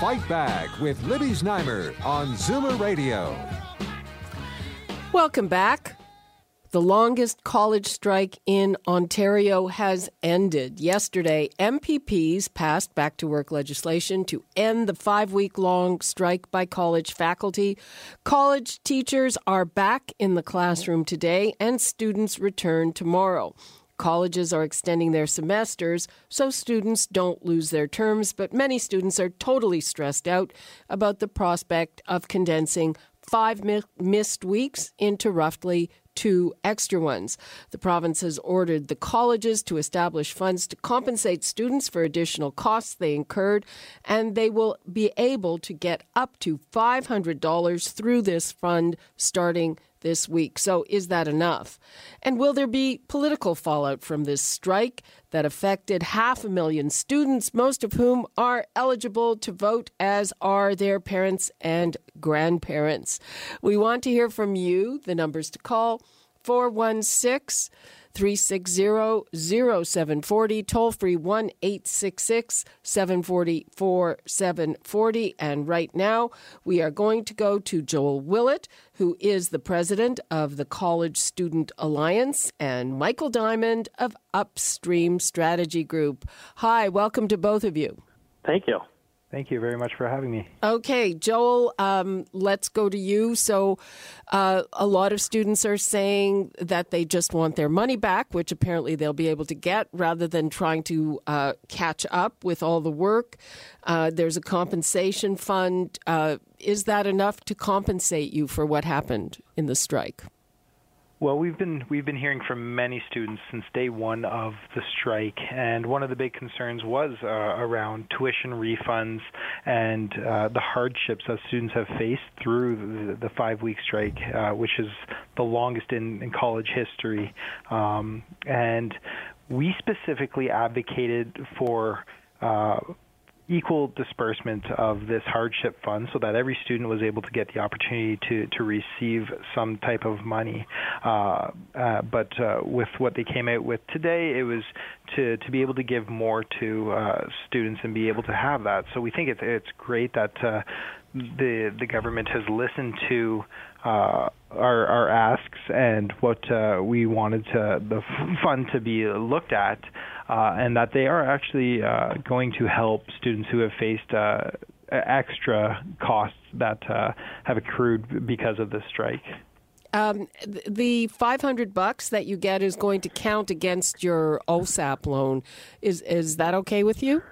Fight Back with Libby Znaimer on Zoomer Radio. Welcome back. The longest college strike in Ontario has ended. Yesterday, MPPs passed back to work legislation to end the five week long strike by college faculty. College teachers are back in the classroom today, and students return tomorrow. Colleges are extending their semesters so students don't lose their terms, but many students are totally stressed out about the prospect of condensing five mi- missed weeks into roughly two extra ones. The province has ordered the colleges to establish funds to compensate students for additional costs they incurred, and they will be able to get up to $500 through this fund starting this week. So, is that enough? And will there be political fallout from this strike that affected half a million students, most of whom are eligible to vote, as are their parents and grandparents? We want to hear from you. The numbers to call 416 360 0740, toll free 1 866 740 4740. And right now, we are going to go to Joel Willett, who is the president of the College Student Alliance, and Michael Diamond of Upstream Strategy Group. Hi, welcome to both of you. Thank you. Thank you very much for having me. Okay, Joel, um, let's go to you. So, uh, a lot of students are saying that they just want their money back, which apparently they'll be able to get rather than trying to uh, catch up with all the work. Uh, there's a compensation fund. Uh, is that enough to compensate you for what happened in the strike? Well, we've been we've been hearing from many students since day one of the strike, and one of the big concerns was uh, around tuition refunds and uh, the hardships that students have faced through the, the five-week strike, uh, which is the longest in, in college history. Um, and we specifically advocated for uh, equal disbursement of this hardship fund so that every student was able to get the opportunity to, to receive some type of money. Uh, uh, but uh, with what they came out with today, it was to, to be able to give more to uh, students and be able to have that. So we think it's, it's great that uh, the, the government has listened to uh, our, our asks and what we wanted to, the fund to be looked at and that they are actually uh, going to help students who have faced uh, extra costs that uh, have accrued because of the strike. Um, the 500 bucks that you get is going to count against your OSAP loan. Is is that okay with you?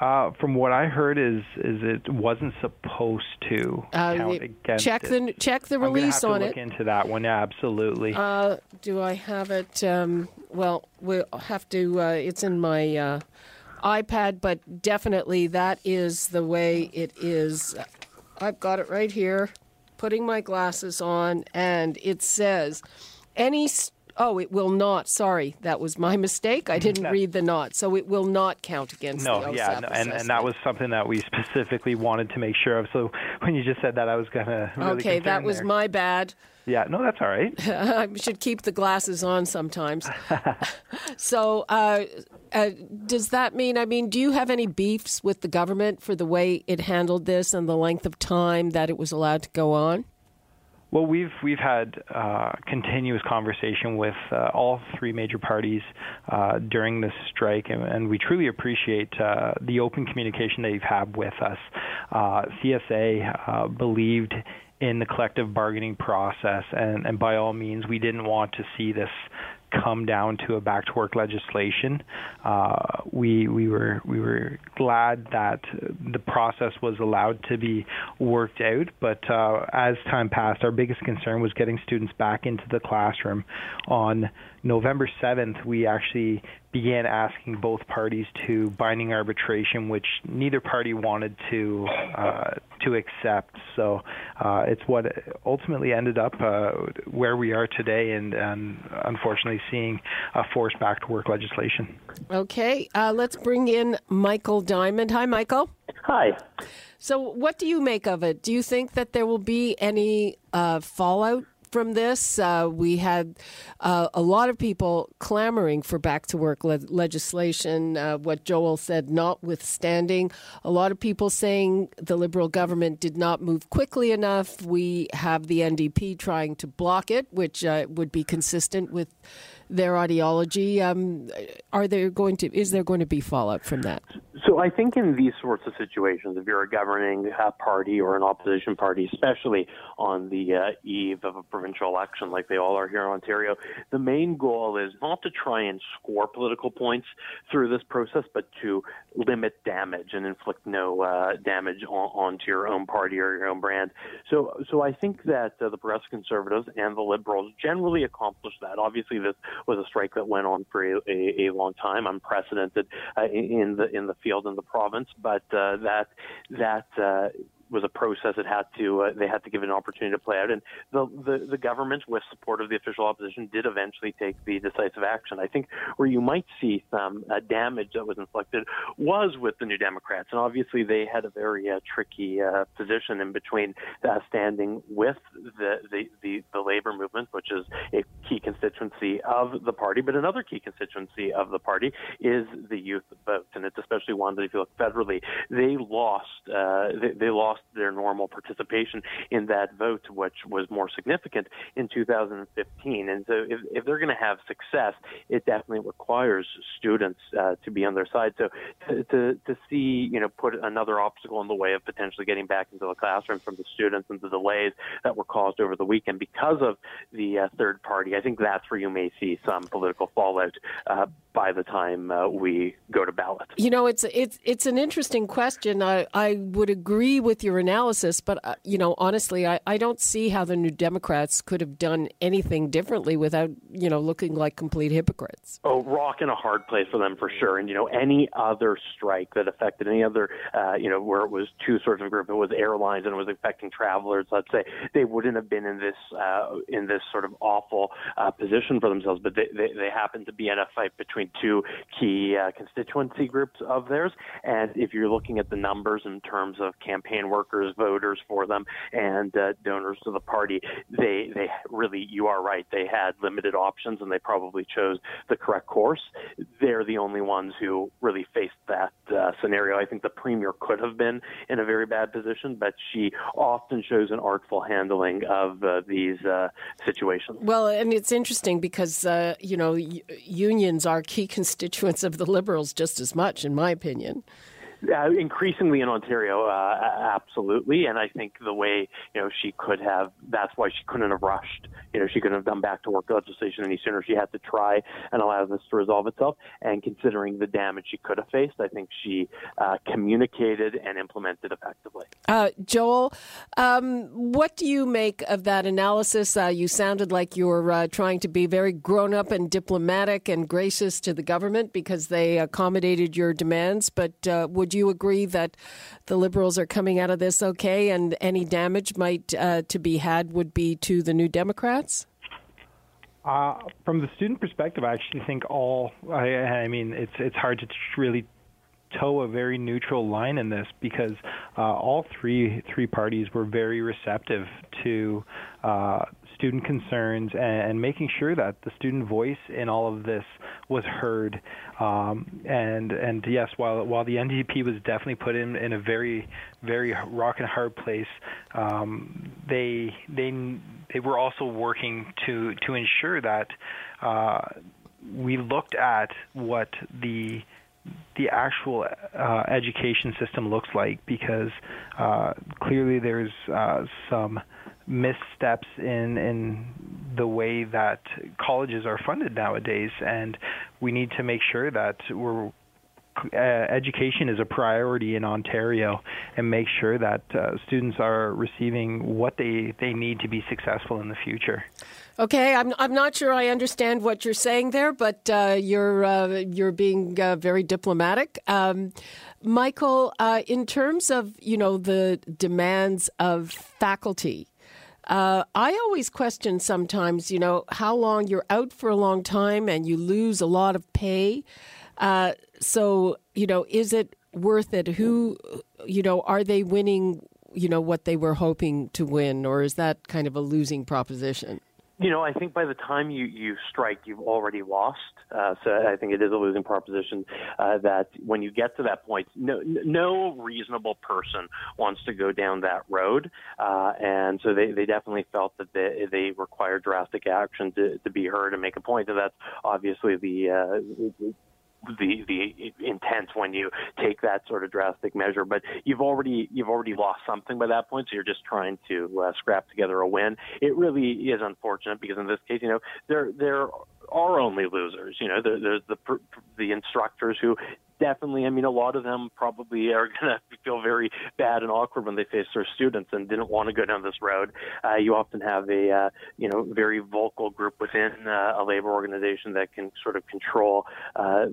Uh, from what I heard, is is it wasn't supposed to uh, count against check it. the check the release on it. We'll look into that one, absolutely. Uh, do I have it? Um, well, we'll have to. Uh, it's in my uh, iPad, but definitely that is the way it is. I've got it right here. Putting my glasses on, and it says any. Oh, it will not. Sorry, that was my mistake. I didn't read the not, so it will not count against no, the OSAP yeah, no, and and that was something that we specifically wanted to make sure of. So when you just said that, I was gonna. Really okay, that was there. my bad. Yeah, no, that's all right. I should keep the glasses on sometimes. so, uh, uh, does that mean? I mean, do you have any beefs with the government for the way it handled this and the length of time that it was allowed to go on? Well, we've we've had uh, continuous conversation with uh, all three major parties uh, during this strike, and, and we truly appreciate uh, the open communication that you've had with us. Uh, CSA uh, believed in the collective bargaining process, and, and by all means, we didn't want to see this come down to a back to work legislation. Uh, we we were we were glad that the process was allowed to be worked out. But uh, as time passed, our biggest concern was getting students back into the classroom. On November 7th, we actually began asking both parties to binding arbitration, which neither party wanted to uh, to accept. So uh, it's what ultimately ended up uh, where we are today, and, and unfortunately seeing a forced back to work legislation. Okay, uh, let's bring in Michael Diamond. Hi, Michael. Hi. So, what do you make of it? Do you think that there will be any uh, fallout from this. Uh, we had uh, a lot of people clamoring for back to work le- legislation, uh, what Joel said, notwithstanding. A lot of people saying the Liberal government did not move quickly enough. We have the NDP trying to block it, which uh, would be consistent with their ideology. Um, are there going to is there going to be fallout from that? So I think in these sorts of situations, if you're a governing uh, party or an opposition party, especially on the uh, eve of a provincial election like they all are here in Ontario, the main goal is not to try and score political points through this process, but to limit damage and inflict no uh, damage on, onto your own party or your own brand. So, so I think that uh, the Progressive Conservatives and the Liberals generally accomplished that. Obviously, this was a strike that went on for a, a, a long time, unprecedented uh, in the in the field in the province, but uh, that that uh, was a process that had to uh, they had to give an opportunity to play out, and the, the the government, with support of the official opposition, did eventually take the decisive action. I think where you might see some uh, damage that was inflicted was with the New Democrats, and obviously they had a very uh, tricky uh, position in between uh, standing with the, the the the labor movement, which is a key constituency of the party, but another key constituency of the party is the youth vote, and it's especially one that if you look federally, they lost uh, they, they lost lost their normal participation in that vote, which was more significant in 2015. And so, if, if they're going to have success, it definitely requires students uh, to be on their side. So, to, to, to see, you know, put another obstacle in the way of potentially getting back into the classroom from the students and the delays that were caused over the weekend because of the uh, third party, I think that's where you may see some political fallout uh, by the time uh, we go to ballot. You know, it's it's it's an interesting question. I I would agree with your analysis, but uh, you know, honestly, I, I don't see how the New Democrats could have done anything differently without you know looking like complete hypocrites. Oh, rock in a hard place for them for sure. And you know, any other strike that affected any other, uh, you know, where it was two sorts of group, it was airlines and it was affecting travelers. Let's say they wouldn't have been in this uh, in this sort of awful uh, position for themselves, but they, they they happened to be in a fight between two key uh, constituency groups of theirs. And if you're looking at the numbers in terms of campaign workers, voters for them, and uh, donors to the party, they they really you are right. They had limited options, and they probably chose the correct course. They're the only ones who really faced that uh, scenario. I think the premier could have been in a very bad position, but she often shows an artful handling of uh, these uh, situations. Well, and it's interesting because uh, you know unions are key constituents of the Liberals just as much, in my opinion. Uh, increasingly in Ontario, uh, absolutely. And I think the way you know she could have, that's why she couldn't have rushed. You know, she couldn't have done back to work legislation any sooner. She had to try and allow this to resolve itself. And considering the damage she could have faced, I think she uh, communicated and implemented effectively. Uh, Joel, um, what do you make of that analysis? Uh, you sounded like you were uh, trying to be very grown up and diplomatic and gracious to the government because they accommodated your demands. But would would you agree that the Liberals are coming out of this okay, and any damage might uh, to be had would be to the New Democrats? Uh, from the student perspective, I actually think all. I, I mean, it's it's hard to really toe a very neutral line in this because uh, all three three parties were very receptive to uh, student concerns and, and, making sure that the student voice in all of this was heard. Um, and and yes, while while the NDP was definitely put in in a very very rock and hard place, um, they they they were also working to to ensure that uh, we looked at what the the actual uh, education system looks like because uh, clearly there's uh, some missteps in in the way that colleges are funded nowadays, and we need to make sure that we're uh, education is a priority in Ontario and make sure that uh, students are receiving what they, they need to be successful in the future. Okay, I'm I'm not sure I understand what you're saying there, but uh, you're uh, you're being uh, very diplomatic, um, Michael. Uh, in terms of you know the demands of faculty. Uh, I always question sometimes, you know, how long you're out for a long time and you lose a lot of pay. Uh, so, you know, is it worth it? Who, you know, are they winning, you know, what they were hoping to win, or is that kind of a losing proposition? You know, I think by the time you, you strike, you've already lost. Uh, so I think it is a losing proposition uh, that when you get to that point, no, no reasonable person wants to go down that road. Uh, and so they, they definitely felt that they, they require drastic action to, to be heard and make a point. And that's obviously the, uh, the the intent when you take that sort of drastic measure. But you've already you've already lost something by that point, so you're just trying to uh, scrap together a win. It really is unfortunate because in this case, you know, there there are only losers. You know, there, there's the the instructors who definitely, I mean, a lot of them probably are going to feel very bad and awkward when they face their students and didn't want to go down this road. Uh, you often have a, uh, you know, very vocal group within uh, a labor organization that can sort of control uh,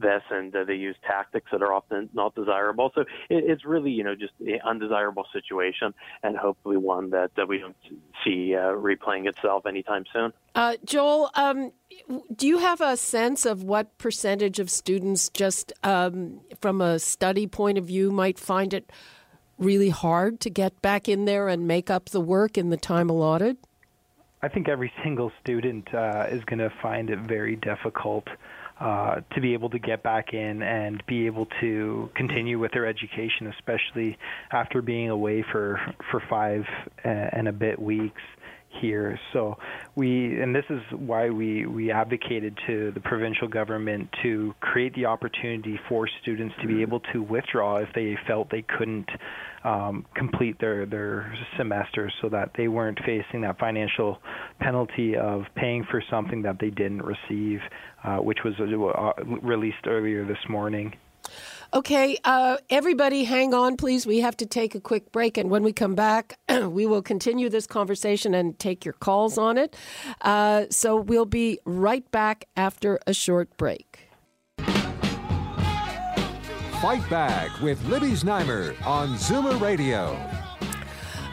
this, and uh, they use tactics that are often not desirable. So it, it's really, you know, just an undesirable situation, and hopefully one that, we don't see uh, replaying itself anytime soon. Uh, Joel, um, do you have a sense of what percentage of students, just um, from a study point of view, might find it really hard to get back in there and make up the work in the time allotted? I think every single student uh, is going to find it very difficult uh, to be able to get back in and be able to continue with their education, especially after being away for for five uh, and a bit weeks here. So we, and this is why we, we advocated to the provincial government to create the opportunity for students to be able to withdraw if they felt they couldn't um, complete their, their semester so that they weren't facing that financial penalty of paying for something that they didn't receive, uh, which was uh, released earlier this morning. Okay, uh, everybody, hang on, please. We have to take a quick break, and when we come back, we will continue this conversation and take your calls on it. Uh, so we'll be right back after a short break. Fight Back with Libby Znaimer on Zoomer Radio.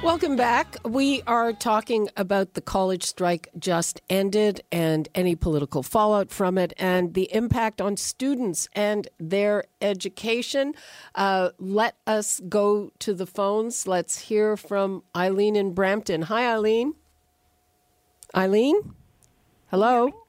Welcome back. We are talking about the college strike just ended and any political fallout from it and the impact on students and their education. Uh, let us go to the phones. Let's hear from Eileen in Brampton. Hi, Eileen. Eileen? Hello?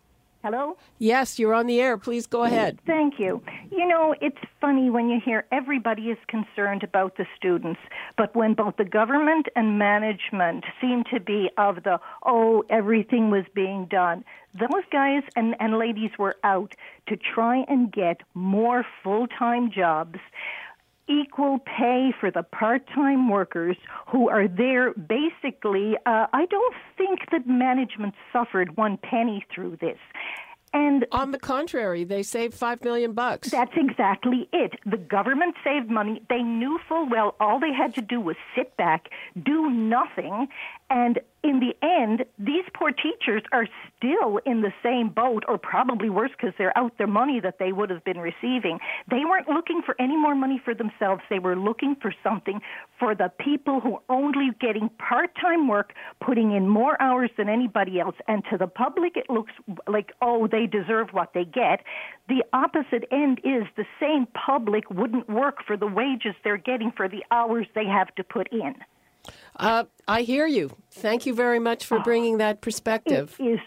Hello? Yes, you're on the air. Please go ahead. Thank you. You know, it's funny when you hear everybody is concerned about the students, but when both the government and management seem to be of the, oh, everything was being done, those guys and, and ladies were out to try and get more full time jobs equal pay for the part-time workers who are there basically uh, i don't think that management suffered one penny through this and on the contrary, they saved five million bucks. That's exactly it. The government saved money. They knew full well all they had to do was sit back, do nothing, and in the end, these poor teachers are still in the same boat, or probably worse because they're out their money that they would have been receiving. They weren't looking for any more money for themselves. They were looking for something for the people who are only getting part time work, putting in more hours than anybody else. And to the public, it looks like, oh, they deserve what they get. The opposite end is the same public wouldn't work for the wages they're getting for the hours they have to put in. Uh, I hear you. Thank you very much for bringing that perspective. It is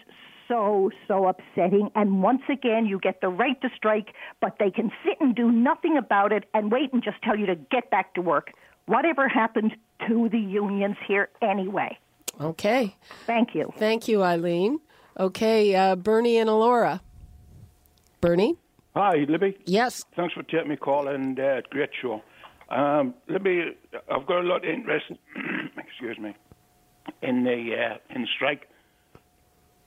so, so upsetting. And once again, you get the right to strike, but they can sit and do nothing about it and wait and just tell you to get back to work. Whatever happened to the unions here anyway? Okay. Thank you. Thank you, Eileen. Okay, uh, Bernie and Elora. Bernie? Hi, Libby. Yes. Thanks for taking me call and uh, great show. Um, let me. I've got a lot of interest. excuse me. In the uh, in the strike,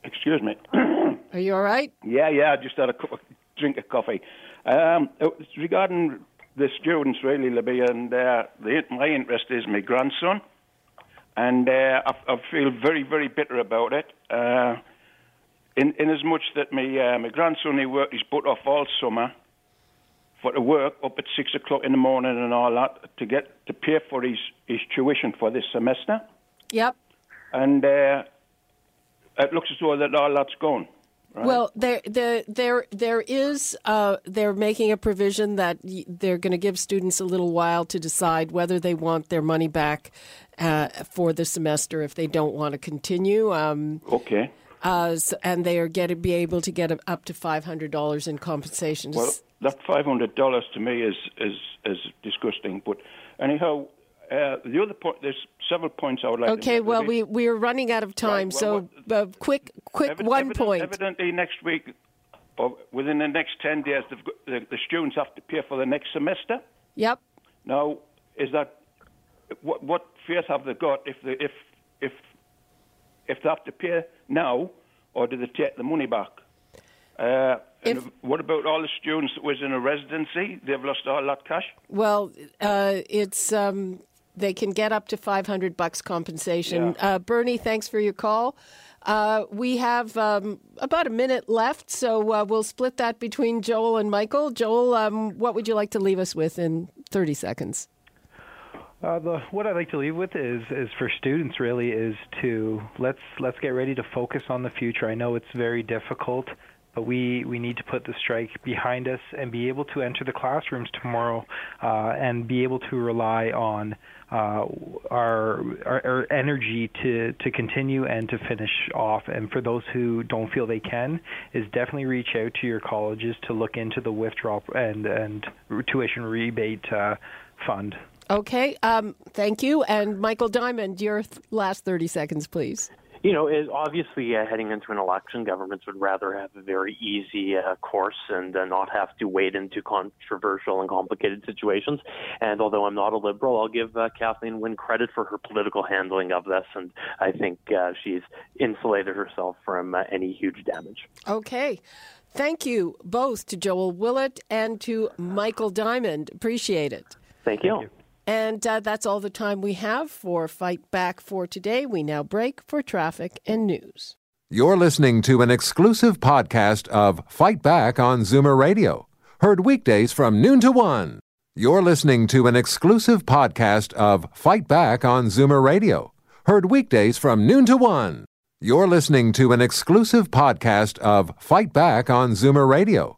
Excuse me. Are you all right? Yeah, yeah. I just had a cup of, drink of coffee. Um, regarding the students, really, Libby, and uh, the, my interest is my grandson, and uh, I, I feel very, very bitter about it. Uh, in, in as much that my, uh, my grandson, he worked his butt off all summer for to work up at six o'clock in the morning and all that to get to pay for his, his tuition for this semester. Yep. And uh, it looks as though that all that's gone. Right? Well, there, there, there, there is. Uh, they're making a provision that they're going to give students a little while to decide whether they want their money back uh, for the semester if they don't want to continue. Um, okay. Uh, and they are get be able to get up to five hundred dollars in compensation. Well, that five hundred dollars to me is is is disgusting. But anyhow, uh, the other point, there's several points I would like. to okay, well, we we are running out of time, Right, well, so uh, quick, quick, one point. Evidently, next week or within the next ten days, got, the, the students have to pay for the next semester. Yep. Now, is that what what faith have they got if they if if if they have to pay now, or do they take the money back? Uh, and If- what about all the students that was in a residency? They've lost all that cash. Well, uh, it's um, they can get up to five hundred bucks compensation. Yeah. Uh, Bernie, thanks for your call. Uh, we have um, about a minute left, so uh, we'll split that between Joel and Michael. Joel, um, what would you like to leave us with in thirty seconds? Uh, the, what I'd like to leave with is, is for students really is to let's let's get ready to focus on the future. I know it's very difficult, but we, we need to put the strike behind us and be able to enter the classrooms tomorrow uh, and be able to rely on uh, our, our our energy to to continue and to finish off. And for those who don't feel they can, is definitely reach out to your colleges to look into the withdrawal and and tuition rebate uh, fund. Okay, um, thank you. And Michael Diamond, your th- last 30 seconds, please. You know, it, obviously, uh, heading into an election, governments would rather have a very easy uh, course and uh, not have to wade into controversial and complicated situations. And although I'm not a liberal, I'll give uh, Kathleen Wynne credit for her political handling of this, and I think uh, she's insulated herself from uh, any huge damage. Okay. Thank you both to Joel Willett and to Michael Diamond. Appreciate it. Thank you. And uh, that's all the time we have for Fight Back for today. We now break for traffic and news. You're listening to an exclusive podcast of Fight Back on Zoomer Radio, heard weekdays from noon to one. You're listening to an exclusive podcast of Fight Back on Zoomer Radio, heard weekdays from noon to one. You're listening to an exclusive podcast of Fight Back on Zoomer Radio,